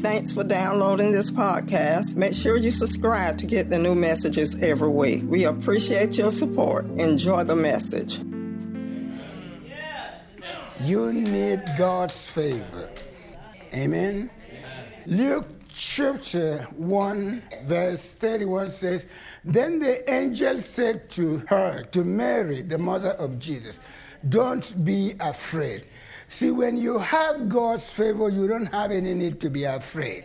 Thanks for downloading this podcast. Make sure you subscribe to get the new messages every week. We appreciate your support. Enjoy the message. You need God's favor. Amen. Luke chapter 1, verse 31 says, Then the angel said to her, to Mary, the mother of Jesus, Don't be afraid. See, when you have God's favor, you don't have any need to be afraid.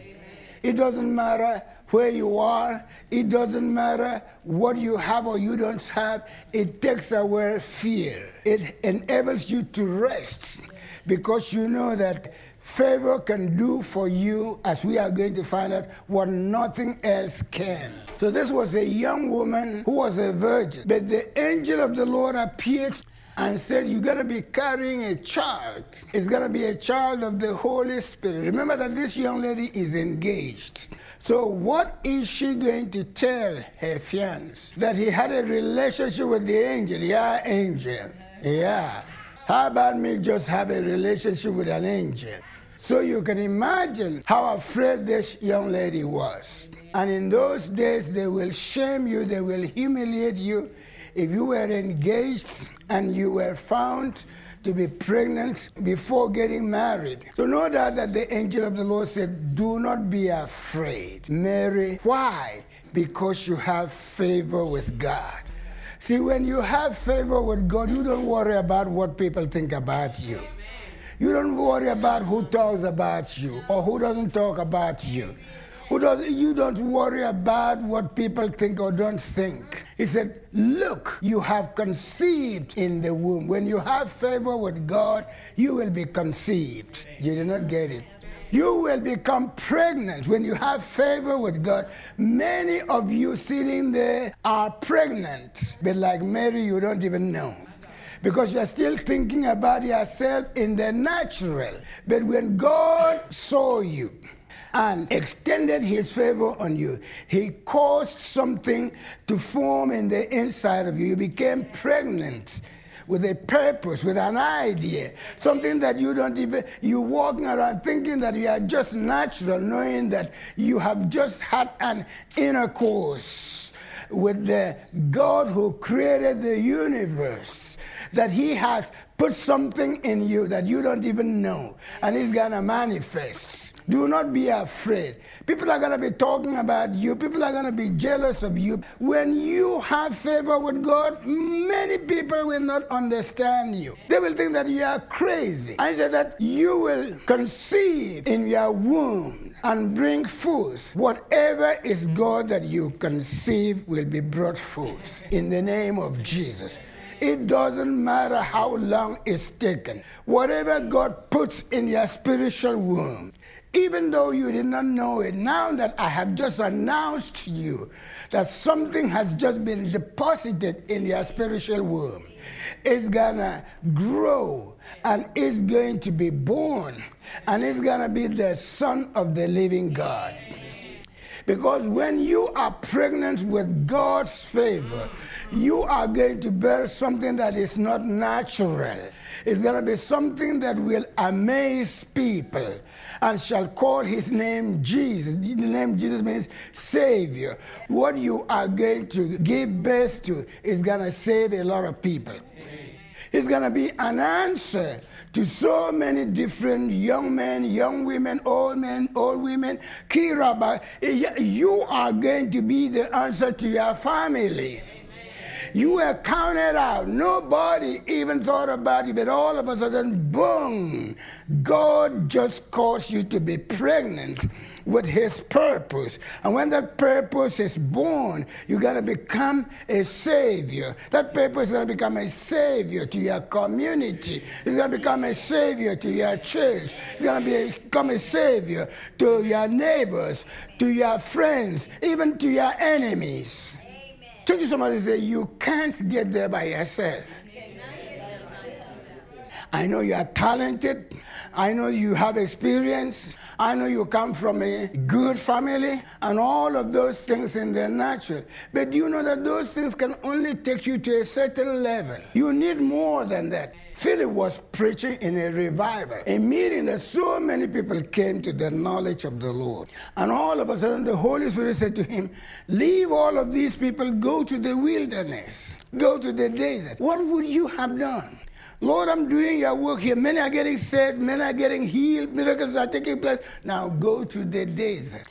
It doesn't matter where you are, it doesn't matter what you have or you don't have, it takes away fear. It enables you to rest because you know that Favor can do for you, as we are going to find out, what nothing else can. So, this was a young woman who was a virgin, but the angel of the Lord appeared and said, You're going to be carrying a child. It's going to be a child of the Holy Spirit. Remember that this young lady is engaged. So, what is she going to tell her fiance? That he had a relationship with the angel. Yeah, angel. Yeah. How about me just have a relationship with an angel? So you can imagine how afraid this young lady was. And in those days, they will shame you, they will humiliate you. If you were engaged and you were found to be pregnant before getting married. So know that, that the angel of the Lord said, Do not be afraid, Mary. Why? Because you have favor with God. See, when you have favor with God, you don't worry about what people think about you. You don't worry about who talks about you or who doesn't talk about you. Who does, you don't worry about what people think or don't think. He said, Look, you have conceived in the womb. When you have favor with God, you will be conceived. You did not get it. You will become pregnant when you have favor with God. Many of you sitting there are pregnant, but like Mary, you don't even know because you're still thinking about yourself in the natural. But when God saw you, and extended his favor on you. He caused something to form in the inside of you. You became pregnant with a purpose, with an idea, something that you don't even, you're walking around thinking that you are just natural, knowing that you have just had an intercourse with the God who created the universe that He has put something in you that you don't even know, and He's gonna manifest. Do not be afraid. People are going to be talking about you. People are going to be jealous of you. When you have favor with God, many people will not understand you. They will think that you are crazy. I said that you will conceive in your womb and bring forth. Whatever is God that you conceive will be brought forth in the name of Jesus. It doesn't matter how long it's taken. Whatever God puts in your spiritual womb, even though you did not know it, now that I have just announced to you that something has just been deposited in your spiritual womb, it's gonna grow and it's going to be born and it's gonna be the Son of the living God. Because when you are pregnant with God's favor, you are going to bear something that is not natural. It's going to be something that will amaze people and shall call his name Jesus. The name Jesus means Savior. What you are going to give birth to is going to save a lot of people. It's going to be an answer to so many different young men, young women, old men, old women. Kiraba, you are going to be the answer to your family. You were counted out. Nobody even thought about you, but all of a sudden, boom, God just caused you to be pregnant with his purpose. And when that purpose is born, you got to become a savior. That purpose is going to become a savior to your community. It's going to become a savior to your church. It's going to become a savior to your neighbors, to your friends, even to your enemies. Turn to somebody and say, You can't get there by yourself. I know you are talented. I know you have experience. I know you come from a good family and all of those things in the natural. But you know that those things can only take you to a certain level. You need more than that. Philip was preaching in a revival, a meeting that so many people came to the knowledge of the Lord. And all of a sudden, the Holy Spirit said to him, Leave all of these people, go to the wilderness, go to the desert. What would you have done? Lord, I'm doing your work here. Many are getting saved, many are getting healed, miracles are taking place. Now go to the desert.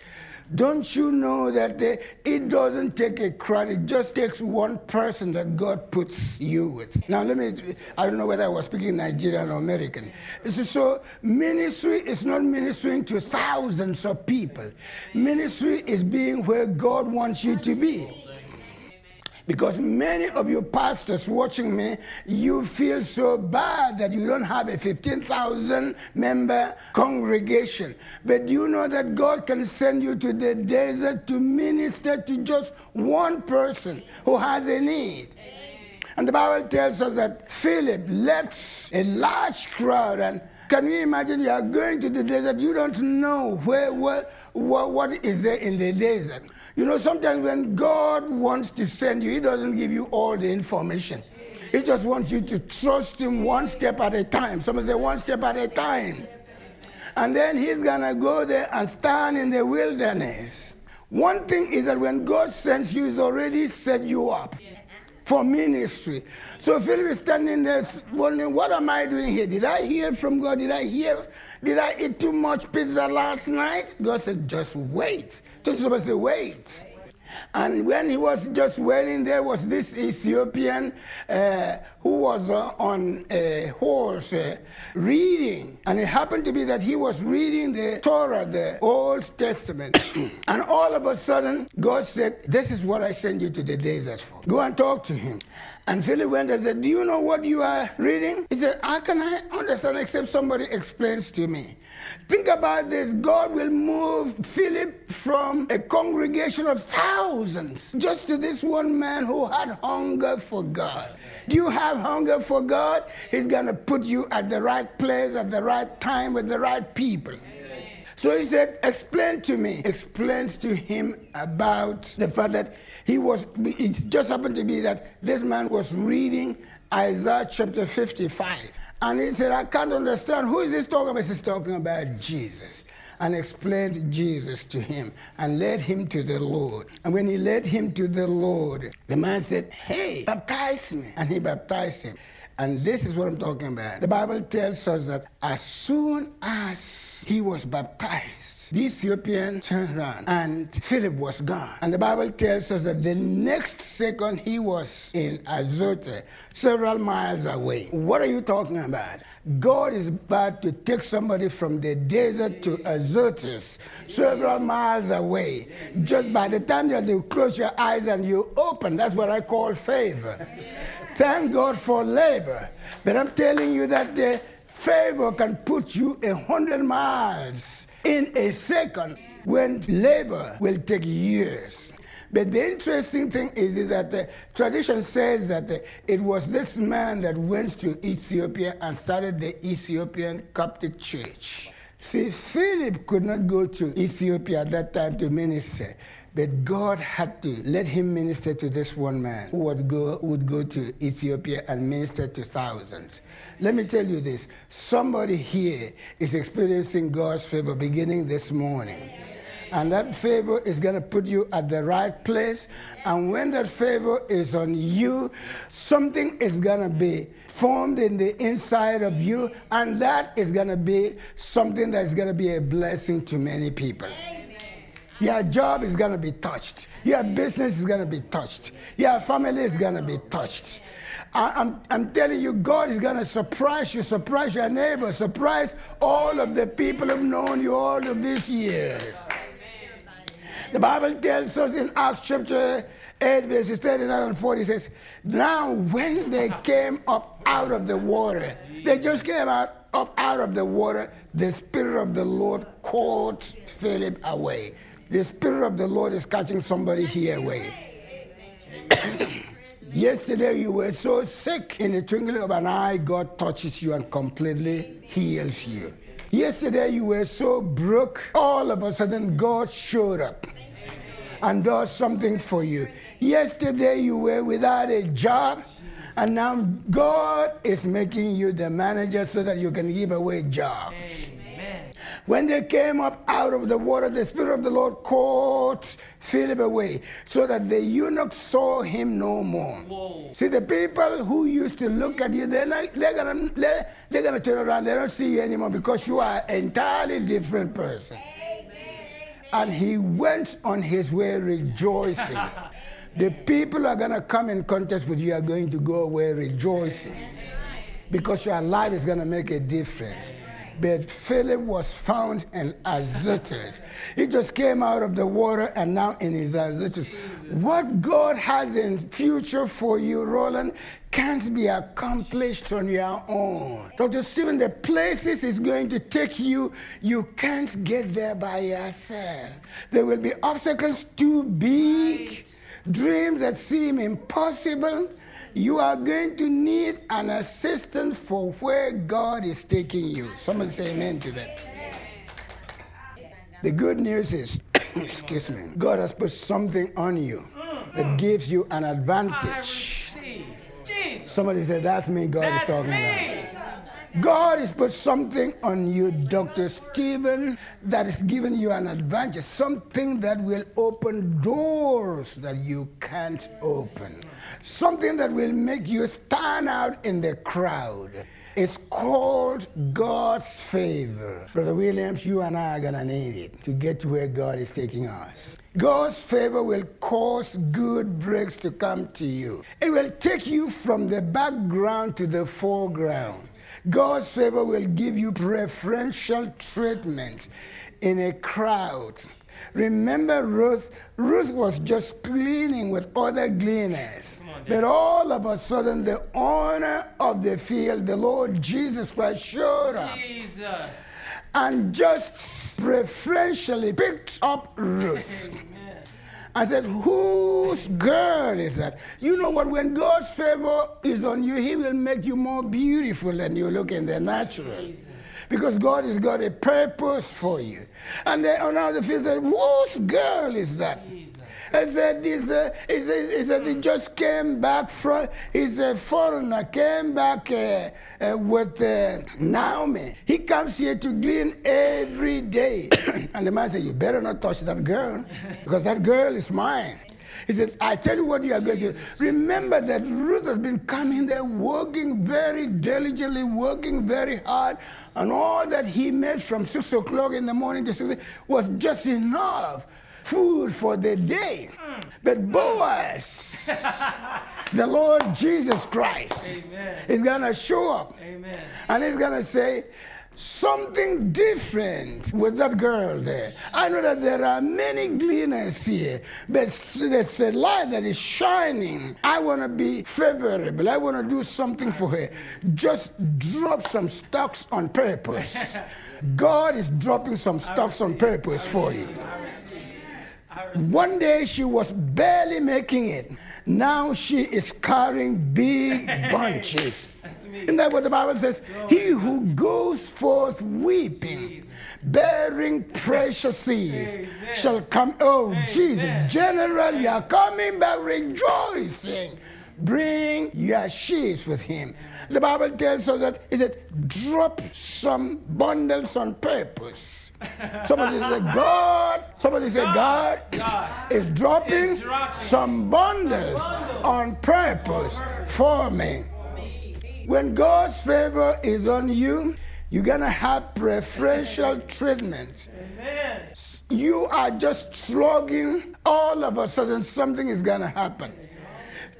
Don't you know that uh, it doesn't take a crowd, it just takes one person that God puts you with. Now, let me, I don't know whether I was speaking Nigerian or American. So, ministry is not ministering to thousands of people, ministry is being where God wants you to be. Because many of you pastors watching me, you feel so bad that you don't have a 15,000 member congregation. But you know that God can send you to the desert to minister to just one person who has a need. And the Bible tells us that Philip left a large crowd. And can you imagine you are going to the desert? You don't know where, what, what, what is there in the desert. You know, sometimes when God wants to send you, He doesn't give you all the information. He just wants you to trust Him one step at a time. Some say one step at a time. And then He's going to go there and stand in the wilderness. One thing is that when God sends you, He's already set you up for ministry. So Philip is standing there wondering, what am I doing here? Did I hear from God? Did I hear? Did I eat too much pizza last night? God said, just wait. Just supposed to wait. And when he was just waiting, there was this Ethiopian uh, who was uh, on a horse uh, reading. And it happened to be that he was reading the Torah, the Old Testament. and all of a sudden, God said, This is what I send you to the desert for. Go and talk to him. And Philip went and said, Do you know what you are reading? He said, How can I understand except somebody explains to me? Think about this. God will move Philip from a congregation of thousands just to this one man who had hunger for God. Do you have hunger for God? He's going to put you at the right place at the right time with the right people. So he said, Explain to me. Explains to him about the fact that he was, it just happened to be that this man was reading Isaiah chapter 55. And he said, I can't understand. Who is this talking about? He's talking about Jesus. And explained Jesus to him and led him to the Lord. And when he led him to the Lord, the man said, Hey, baptize me. And he baptized him. And this is what I'm talking about. The Bible tells us that as soon as he was baptized, the Ethiopian turned around and Philip was gone. And the Bible tells us that the next second he was in Azote, several miles away. What are you talking about? God is about to take somebody from the desert to Azotus, several miles away. Just by the time that you close your eyes and you open, that's what I call favor. Thank God for labor. But I'm telling you that the favor can put you a hundred miles in a second when labor will take years. But the interesting thing is, that uh, tradition says that uh, it was this man that went to Ethiopia and started the Ethiopian Coptic Church. See, Philip could not go to Ethiopia at that time to minister. But God had to let him minister to this one man who would go, would go to Ethiopia and minister to thousands. Let me tell you this somebody here is experiencing God's favor beginning this morning. And that favor is going to put you at the right place. And when that favor is on you, something is going to be formed in the inside of you. And that is going to be something that's going to be a blessing to many people. Your job is going to be touched. Your business is going to be touched. Your family is going to be touched. I, am I'm telling you, God is going to surprise you, surprise your neighbor, surprise all of the people who've known you all of these years. The Bible tells us in Acts chapter 8, verses 39 and 40 says, Now when they came up out of the water, they just came out up out of the water, the Spirit of the Lord caught Philip away. The Spirit of the Lord is catching somebody here away. Yesterday you were so sick. In the twinkling of an eye, God touches you and completely heals you. Yesterday you were so broke. All of a sudden, God showed up and does something for you. Yesterday you were without a job And now God is making you the manager so that you can give away jobs. Amen. When they came up out of the water, the Spirit of the Lord caught Philip away so that the eunuch saw him no more. Whoa. See, the people who used to look at you, they're, not, they're to they're, they're gonna turn around. They don't see you anymore because you are an entirely different person. And he went on his way rejoicing. the people are going to come in contact with you are going to go away rejoicing because your life is going to make a difference. But Philip was found and Azotus. He just came out of the water and now in his Azotus. What God has in future for you, Roland, can't be accomplished on your own. Dr. Stephen, the places is going to take you, you can't get there by yourself. There will be obstacles too big, dreams that seem impossible you are going to need an assistant for where God is taking you. Somebody say amen to that. The good news is, excuse me, God has put something on you that gives you an advantage. Ah, Somebody said, That's me God That's is talking me. about. God has put something on you, Dr. Stephen, that is giving you an advantage, something that will open doors that you can't open, something that will make you stand out in the crowd. It's called God's favor. Brother Williams, you and I are going to need it to get to where God is taking us. God's favor will cause good breaks to come to you. It will take you from the background to the foreground. God's favor will give you preferential treatment in a crowd. Remember Ruth? Ruth was just cleaning with other gleaners. But all of a sudden, the owner of the field, the Lord Jesus Christ, showed up Jesus. and just preferentially picked up Ruth. I said, Whose girl is that? You know what? When God's favor is on you, He will make you more beautiful than you look in the natural. Because God has got a purpose for you. And then on other field said, Whose girl is that? I said, this, uh, he, said, he said he just came back from, he's a foreigner, came back uh, uh, with uh, Naomi. He comes here to glean every day. and the man said, you better not touch that girl, because that girl is mine. He said, I tell you what you are going to do. Remember that Ruth has been coming there working very diligently, working very hard, and all that he made from 6 o'clock in the morning to 6 was just enough food for the day. But Boaz, the Lord Jesus Christ, Amen. is going to show up Amen. and he's going to say, something different with that girl there. I know that there are many gleaners here, but there's a light that is shining. I want to be favorable. I want to do something for her. Just drop some stocks on purpose. God is dropping some stocks on purpose for you. One day she was barely making it. Now she is carrying big bunches. Isn't that what the Bible says? He who goes forth weeping, bearing precious seeds, Amen. shall come. Oh, Amen. Jesus, General, you are coming back rejoicing. Bring your sheaves with him. The Bible tells us that it said, drop some bundles on purpose. Somebody say, God, somebody say, God, God is dropping, is dropping some bundles on purpose for me. When God's favor is on you, you're going to have preferential treatment. Amen. You are just slogging, all of a sudden something is going to happen.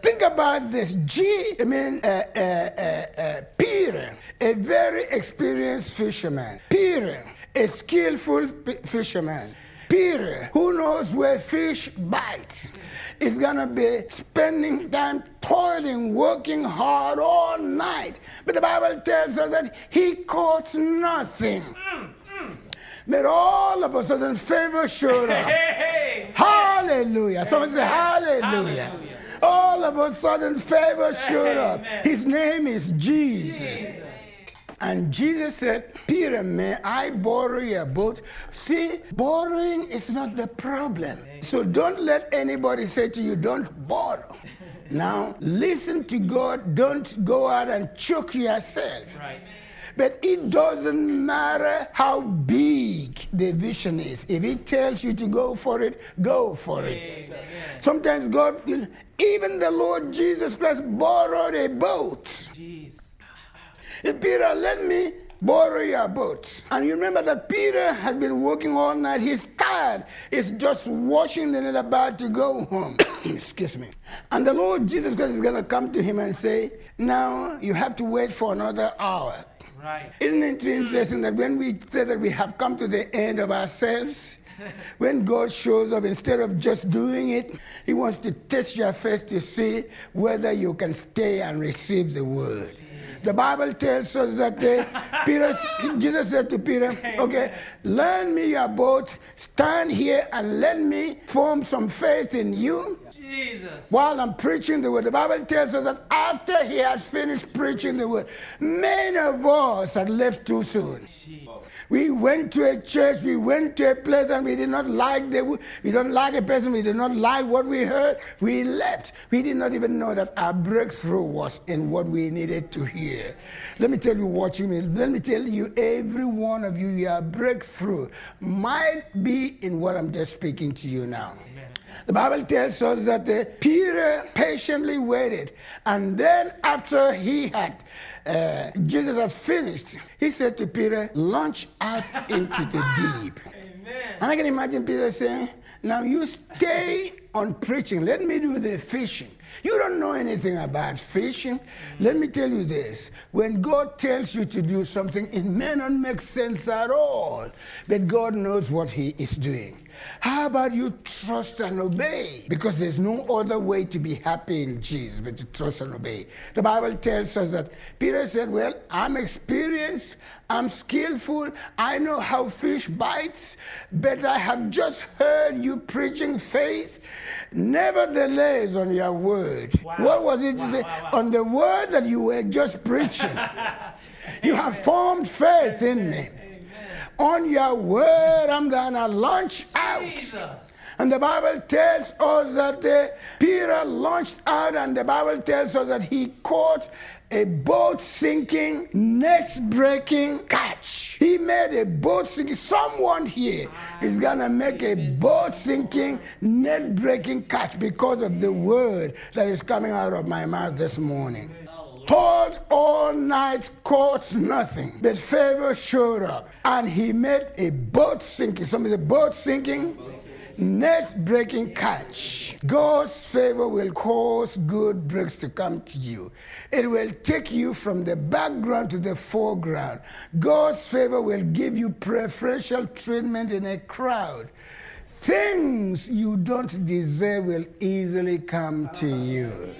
Think about this. G, I mean, uh, uh, uh, uh, Peter, a very experienced fisherman. Peter, a skillful fisherman. Peter, who knows where fish bite, is gonna be spending time toiling, working hard all night. But the Bible tells us that he caught nothing. But all of a sudden, favor showed up. Hey, hey. Hallelujah. Someone say hallelujah. Hallelujah. All of a sudden, favor showed up. His name is Jesus. And Jesus said, Peter, may I borrow your boat? See, borrowing is not the problem. So don't let anybody say to you, don't borrow. Now, listen to God. Don't go out and choke yourself. Right. But it doesn't matter how big the vision is. If He tells you to go for it, go for it. Sometimes God will, even the Lord Jesus Christ borrowed a boat. Jesus. Peter, let me borrow your boat. And you remember that Peter has been working all night. He's tired. He's just washing the net about to go home. Excuse me. And the Lord Jesus Christ is going to come to him and say, Now you have to wait for another hour. Right. Isn't it hmm. interesting that when we say that we have come to the end of ourselves, when God shows up, instead of just doing it, He wants to test your faith to see whether you can stay and receive the word. The Bible tells us that uh, Peter, Jesus said to Peter, "Okay, lend me your boat, stand here, and let me form some faith in you." Jesus. while I'm preaching the word. The Bible tells us that after he has finished preaching the word, many of us had left too soon. We went to a church, we went to a place, and we did not like the we don't like a person, we did not like what we heard. We left. We did not even know that our breakthrough was in what we needed to hear. Let me tell you what you mean. Let me tell you, every one of you, your breakthrough might be in what I'm just speaking to you now. The Bible tells us that uh, Peter patiently waited, and then after he had, uh, Jesus had finished, he said to Peter, "Launch out into the deep." And I can imagine Peter saying, "Now you stay on preaching. Let me do the fishing." You don't know anything about fishing. Let me tell you this. When God tells you to do something, it may not make sense at all, but God knows what He is doing. How about you trust and obey? Because there's no other way to be happy in Jesus but to trust and obey. The Bible tells us that Peter said, Well, I'm experienced, I'm skillful, I know how fish bites, but I have just heard you preaching faith. Nevertheless, on your word. Wow. What was it? Wow, to say? wow, wow. On the word that you were just preaching. you have formed faith in me. On your word, I'm gonna launch out. Jesus. And the Bible tells us that uh, Peter launched out, and the Bible tells us that he caught a boat sinking, net breaking catch. He made a boat sinking. Someone here is gonna make a boat sinking, net breaking catch because of the word that is coming out of my mouth this morning. Toiled all night, caught nothing, but favor showed up, and he made a boat sinking. Somebody, the boat sinking, net breaking catch. God's favor will cause good breaks to come to you. It will take you from the background to the foreground. God's favor will give you preferential treatment in a crowd. Things you don't deserve will easily come to you.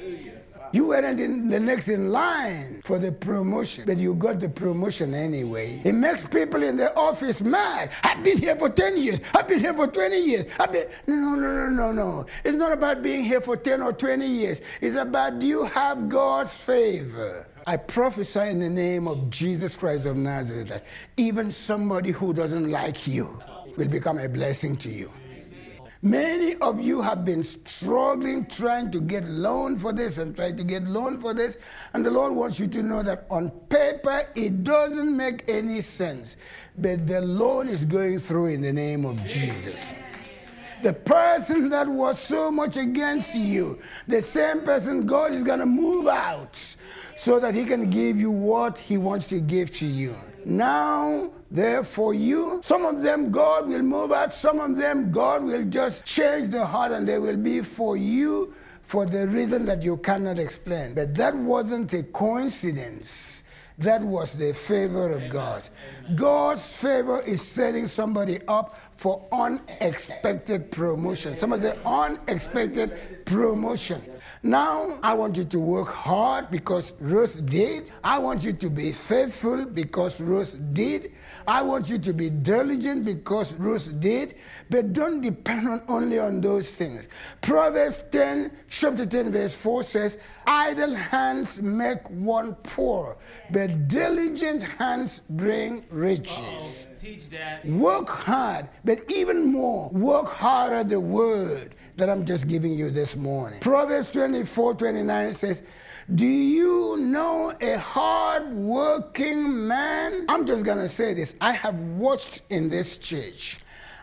You weren't in the next in line for the promotion, but you got the promotion anyway. It makes people in the office mad. I've been here for 10 years. I've been here for 20 years. I've been... No, no, no, no, no. It's not about being here for 10 or 20 years. It's about you have God's favor? I prophesy in the name of Jesus Christ of Nazareth that even somebody who doesn't like you will become a blessing to you. Many of you have been struggling trying to get loan for this and trying to get loan for this. And the Lord wants you to know that on paper it doesn't make any sense. But the loan is going through in the name of Jesus. The person that was so much against you, the same person God is going to move out so that he can give you what he wants to give to you. Now, therefore, you, some of them God will move out, some of them God will just change the heart and they will be for you for the reason that you cannot explain. But that wasn't a coincidence. That was the favor of God. God's favor is setting somebody up for unexpected promotion. Some of the unexpected promotion. Now, I want you to work hard because Ruth did. I want you to be faithful because Ruth did. I want you to be diligent because Ruth did. But don't depend on only on those things. Proverbs 10, chapter 10, verse 4 says, Idle hands make one poor, but diligent hands bring riches. Oh, teach that. Work hard, but even more, work harder the word. That I'm just giving you this morning. Proverbs 24 29 says, do you know a hard working man? I'm just going to say this. I have watched in this church.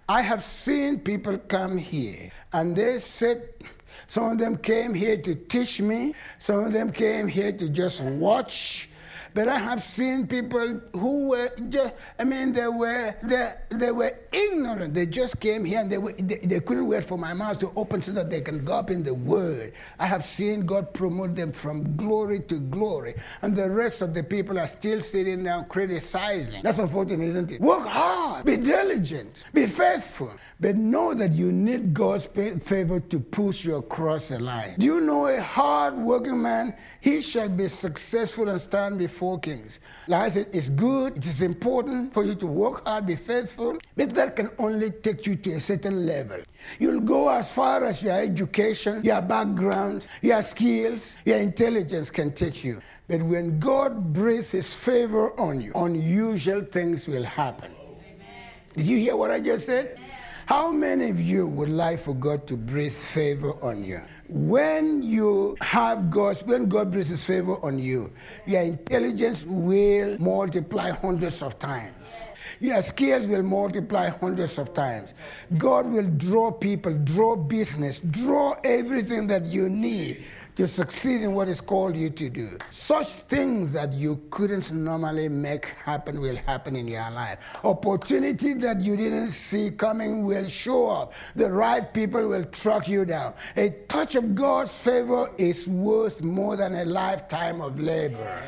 I have seen people come here and they sit. Some of them came here to teach me. Some of them came here to just watch. But I have seen people who were just, I mean, they were, they, they were ignorant. They just came here and they, were, they, they couldn't wait for my mouth to open so that they can go up in the word. I have seen God promote them from glory to glory. And the rest of the people are still sitting down criticizing. That's unfortunate, isn't it? Work hard, be diligent, be faithful. But know that you need God's favor to push you across the line. Do you know a hard working man? He shall be successful and stand before kings. Like I said, it's good, it is important for you to work hard, be faithful, but that can only take you to a certain level. You'll go as far as your education, your background, your skills, your intelligence can take you. But when God breathes his favor on you, unusual things will happen. Amen. Did you hear what I just said? How many of you would like for God to breathe favor on you? When you have God's, when God breathes his favor on you, your intelligence will multiply hundreds of times. Your skills will multiply hundreds of times. God will draw people, draw business, draw everything that you need to succeed in what is called you to do. Such things that you couldn't normally make happen will happen in your life. Opportunity that you didn't see coming will show up. The right people will track you down. A touch of God's favor is worth more than a lifetime of labor.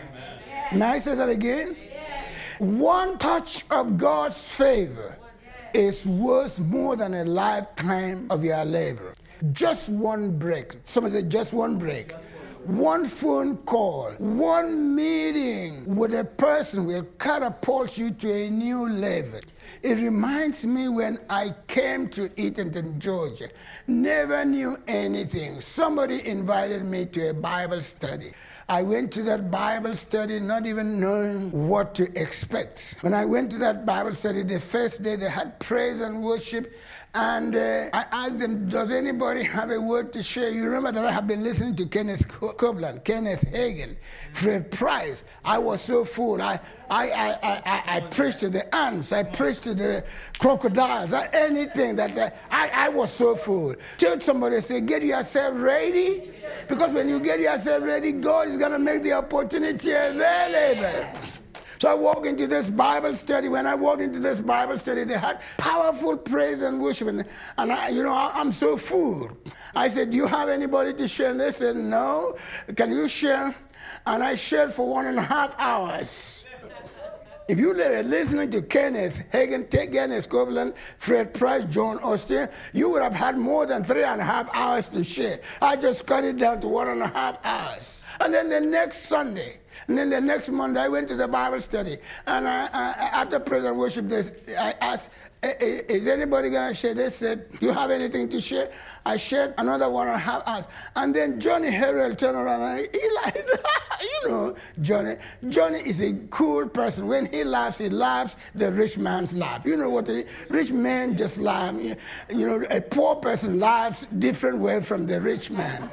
May I say that again? One touch of God's favor is worth more than a lifetime of your labor. Just one break. Somebody said, just one break. One phone call, one meeting with a person will catapult you to a new level. It reminds me when I came to Eatonton, Georgia. Never knew anything. Somebody invited me to a Bible study. I went to that Bible study not even knowing what to expect. When I went to that Bible study, the first day they had praise and worship. And uh, I asked them, Does anybody have a word to share? You remember that I have been listening to Kenneth Copeland, Kenneth Hagin, Fred Price. I was so full. I, I, I, I, I preached to the ants, I preached to the crocodiles, anything that uh, I, I was so full. Tell somebody, say, Get yourself ready. Because when you get yourself ready, God is going to make the opportunity available. So I walked into this Bible study. When I walked into this Bible study, they had powerful praise and worship. And, I, you know, I, am so full. I said, Do you have anybody to share? And they said, No. Can you share? And I shared for one and a half hours. If you were listening to Kenneth Hagin, Kenneth Copeland, Fred Price, John Osteen, you would have had more than three and a half hours to share. I just cut it down to one and a half hours. And then the next Sunday, and then the next Monday, I went to the Bible study. And I, I, after praise and worship, this, I asked, is anybody going to share? They said, Do you have anything to share? I shared another one and a half hours. And then Johnny Harrell turned around and he laughed. you know, Johnny. Johnny is a cool person. When he laughs, he laughs the rich man's laugh. You know what? Rich man just laugh. You know, a poor person laughs different way from the rich man.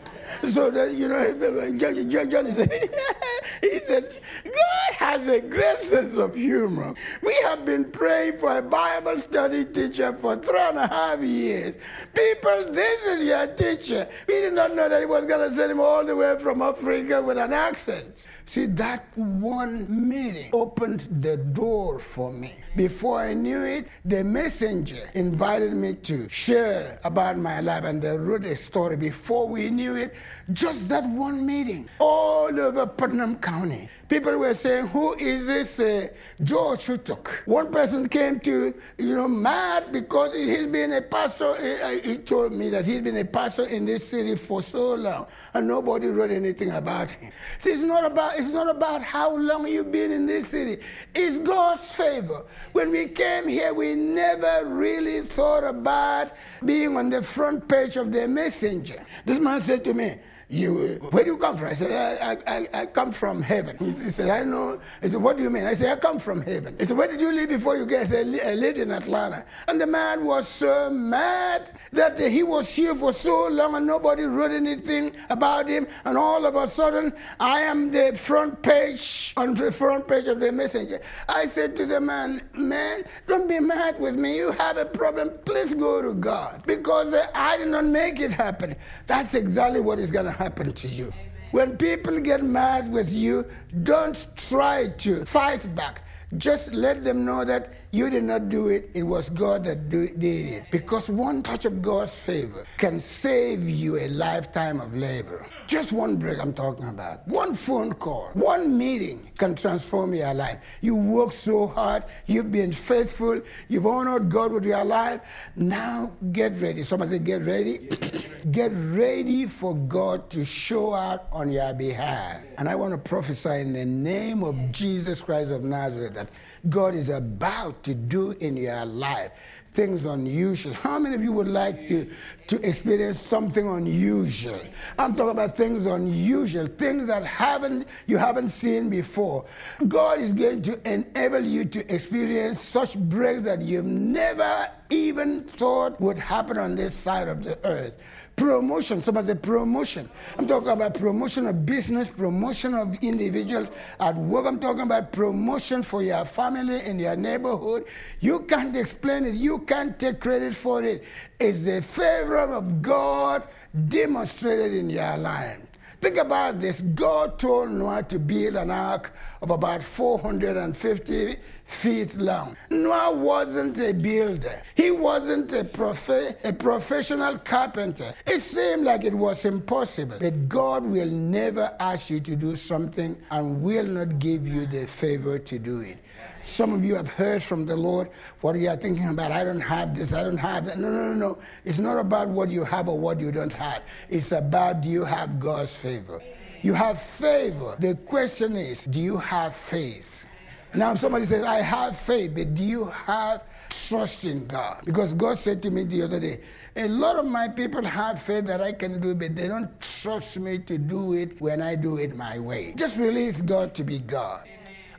So, that, you know, Johnny said, he said, God has a great sense of humor. We have been praying for a Bible study teacher for three and a half years. People, this is your teacher. We did not know that he was going to send him all the way from Africa with an accent. See, that one meeting opened the door for me. Before I knew it, the messenger invited me to share about my life, and they wrote a story. Before we knew it, just that one meeting, all over Putnam County, people were saying, "Who is this uh, George Shutuk?" One person came to, you know, mad because he's been a pastor. He, he told me that he's been a pastor in this city for so long, and nobody wrote anything about him. See, it's not about it's not about how long you've been in this city. It's God's favor. When we came here, we never really thought about being on the front page of the messenger. This man said to me, you, where do you come from? I said, I, I, I come from heaven. He, he, said, I know. He said, what do you mean? I said, I come from heaven. He said, where did you live before you get? I said, I lived in Atlanta. And the man was so mad that he was here for so long and nobody wrote anything about him. And all of a sudden, I am the front page, on the front page of the messenger. I said to the man, man, don't be mad with me. You have a problem. Please go to God. Because uh, I did not make it happen. That's exactly what is going to happen to you. When people get mad with you, don't try to fight back. Just let them know that you did not do it, it was God that do, did it. Because one touch of God's favor can save you a lifetime of labor. Just one break I'm talking about. One phone call, one meeting can transform your life. You work so hard, you've been faithful, you've honored God with your life. Now get ready. Somebody get ready. get ready for God to show out on your behalf. And I want to prophesy in the name of Jesus Christ of Nazareth that God is about to do in your life things unusual. How many of you would like to, to experience something unusual? I'm talking about things unusual, things that haven't you haven't seen before. God is going to enable you to experience such breaks that you've never even thought would happen on this side of the earth. Promotion, some about the promotion. I'm talking about promotion of business, promotion of individuals at work. I'm talking about promotion for your family in your neighborhood. You can't explain it, you can't take credit for it. It's the favor of God demonstrated in your life. Think about this. God told Noah to build an ark of about 450 feet long. Noah wasn't a builder. He wasn't a, prof- a professional carpenter. It seemed like it was impossible. But God will never ask you to do something and will not give you the favor to do it. Some of you have heard from the Lord what you are thinking about. I don't have this, I don't have that. No, no, no, no. It's not about what you have or what you don't have. It's about do you have God's favor? You have favor. The question is, do you have faith? Now, somebody says, I have faith, but do you have trust in God? Because God said to me the other day, a lot of my people have faith that I can do it, but they don't trust me to do it when I do it my way. Just release God to be God.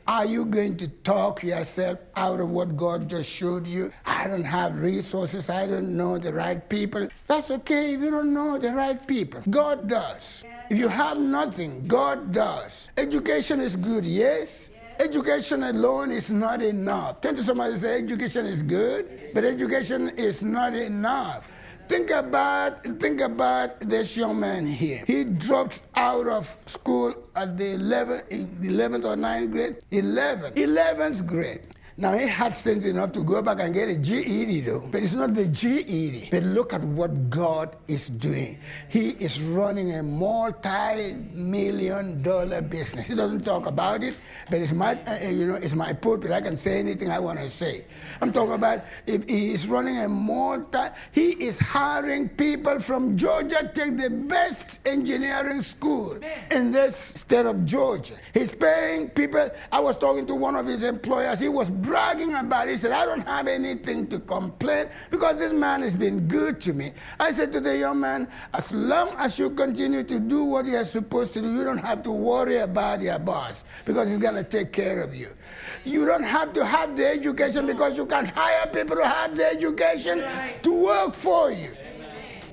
Are you going to talk yourself out of what God just showed you? I don't have resources. I don't know the right people. That's okay if you don't know the right people. God does. If you have nothing, God does. Education is good, yes. Education alone is not enough. Tell to somebody say education is good, but education is not enough. Think about think about this young man here. He dropped out of school at the 11th, 11th or 9th grade. 11. 11th grade. Now he had sense enough to go back and get a GED though, but it's not the GED. But look at what God is doing. He is running a multi-million dollar business. He doesn't talk about it, but it's my, uh, uh you know, it's my pulpit. I can say anything I want to say. I'm talking about if he is running a multi. He is hiring people from Georgia Tech, the best engineering school in this state of Georgia. He's paying people. I was talking to one of his employers. He was bragging about it. He said, I don't have anything to complain because this man has been good to me. I said to the young man, as long as you continue to do what you're supposed to do, you don't have to worry about your boss because he's going to take care of you. You don't have to have the education because you can hire people who have the education to work for you.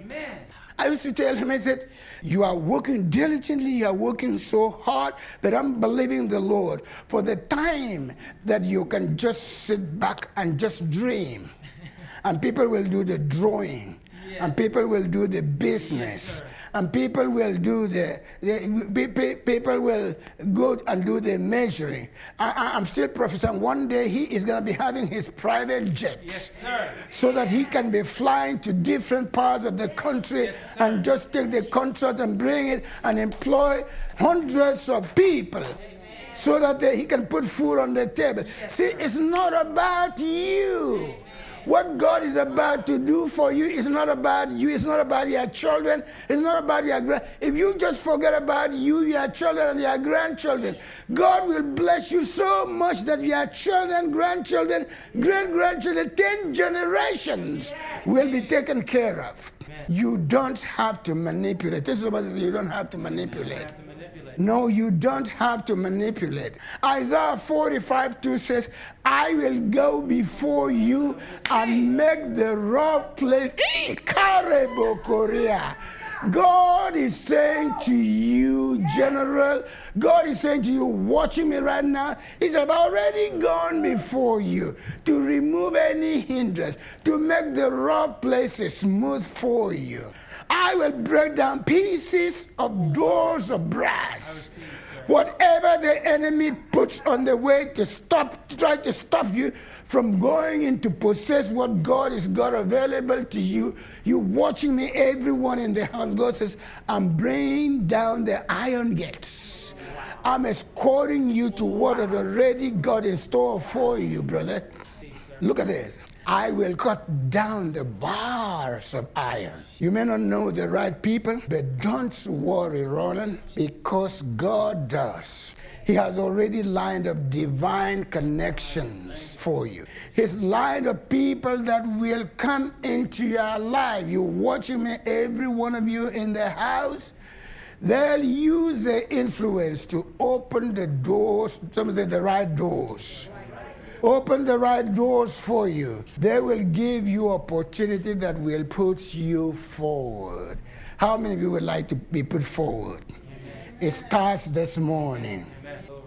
Amen. I used to tell him, I said, you are working diligently, you are working so hard that I'm believing the Lord for the time that you can just sit back and just dream. and people will do the drawing, yes. and people will do the business. Yes, and people will do the, the, people will go and do the measuring. I, am still prophesying. One day he is going to be having his private jets, yes, so that he can be flying to different parts of the country yes, and just take the contract and bring it and employ hundreds of people. So that they, he can put food on the table. See, it's not about you. What God is about to do for you is not about you, it's not about your children, it's not about your grand. If you just forget about you, your children, and your grandchildren, God will bless you so much that your children, grandchildren, great grandchildren, 10 generations will be taken care of. You don't have to manipulate. Tell somebody you don't have to manipulate. No, you don't have to manipulate. Isaiah 45 2 says, I will go before you and make the rough place. Korea. God is saying to you, General, God is saying to you, watching me right now, He's already gone before you to remove any hindrance, to make the rough places smooth for you. I will break down pieces of doors of brass. Whatever the enemy puts on the way to stop, to try to stop you from going in to possess what God has got available to you, you watching me, everyone in the house, God says, I'm bringing down the iron gates. I'm escorting you to what had already got in store for you, brother. Look at this. I will cut down the bars of iron. You may not know the right people, but don't worry, Roland, because God does. He has already lined up divine connections for you. He's lined up people that will come into your life. You're watching me, every one of you in the house. They'll use their influence to open the doors, some of the, the right doors open the right doors for you. They will give you opportunity that will put you forward. How many of you would like to be put forward? It starts this morning.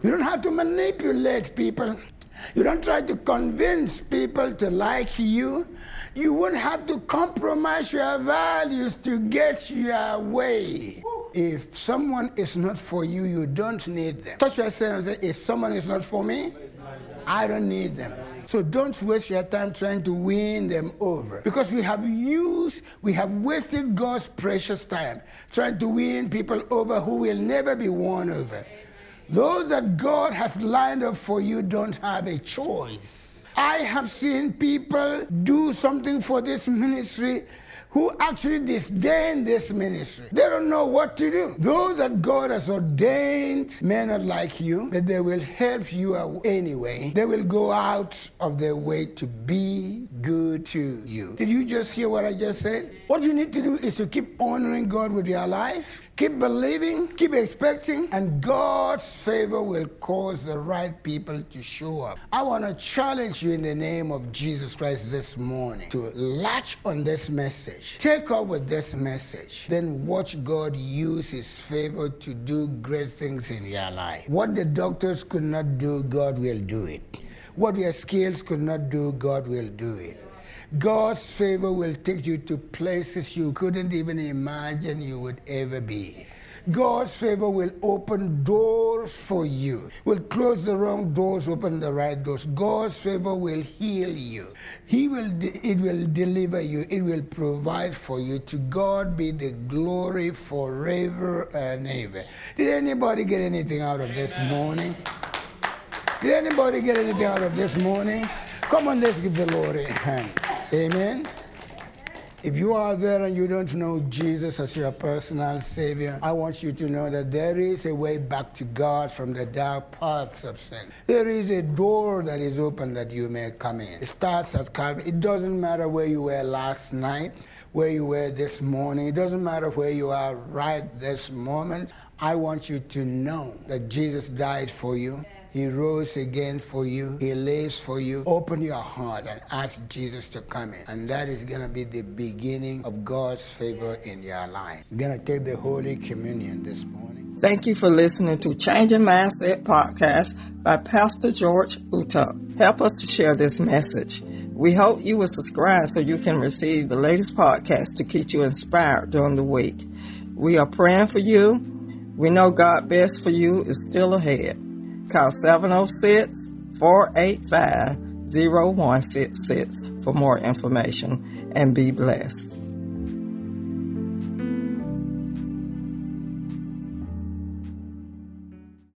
You don't have to manipulate people. You don't try to convince people to like you. You won't have to compromise your values to get your way. If someone is not for you, you don't need them. Touch yourself and say, if someone is not for me, I don't need them. So don't waste your time trying to win them over. Because we have used, we have wasted God's precious time trying to win people over who will never be won over. Those that God has lined up for you don't have a choice. I have seen people do something for this ministry who actually disdain this ministry. They don't know what to do. Those that God has ordained may not like you, but they will help you anyway. They will go out of their way to be good to you. Did you just hear what I just said? What you need to do is to keep honoring God with your life Keep believing, keep expecting, and God's favor will cause the right people to show up. I want to challenge you in the name of Jesus Christ this morning to latch on this message. Take up with this message. Then watch God use his favor to do great things in your life. What the doctors could not do, God will do it. What your skills could not do, God will do it. God's favor will take you to places you couldn't even imagine you would ever be. God's favor will open doors for you. Will close the wrong doors, open the right doors. God's favor will heal you. He will it will deliver you. It will provide for you. To God be the glory forever and ever. Did anybody get anything out of this morning? Did anybody get anything out of this morning? Come on, let's give the Lord a hand. Amen. If you are there and you don't know Jesus as your personal Savior, I want you to know that there is a way back to God from the dark paths of sin. There is a door that is open that you may come in. It starts at Calvary. It doesn't matter where you were last night, where you were this morning. It doesn't matter where you are right this moment. I want you to know that Jesus died for you. He rose again for you. He lives for you. Open your heart and ask Jesus to come in. And that is going to be the beginning of God's favor in your life. We're going to take the Holy Communion this morning. Thank you for listening to Changing Mindset podcast by Pastor George Utuck. Help us to share this message. We hope you will subscribe so you can receive the latest podcast to keep you inspired during the week. We are praying for you. We know God best for you is still ahead. Call 706 485 0166 for more information and be blessed.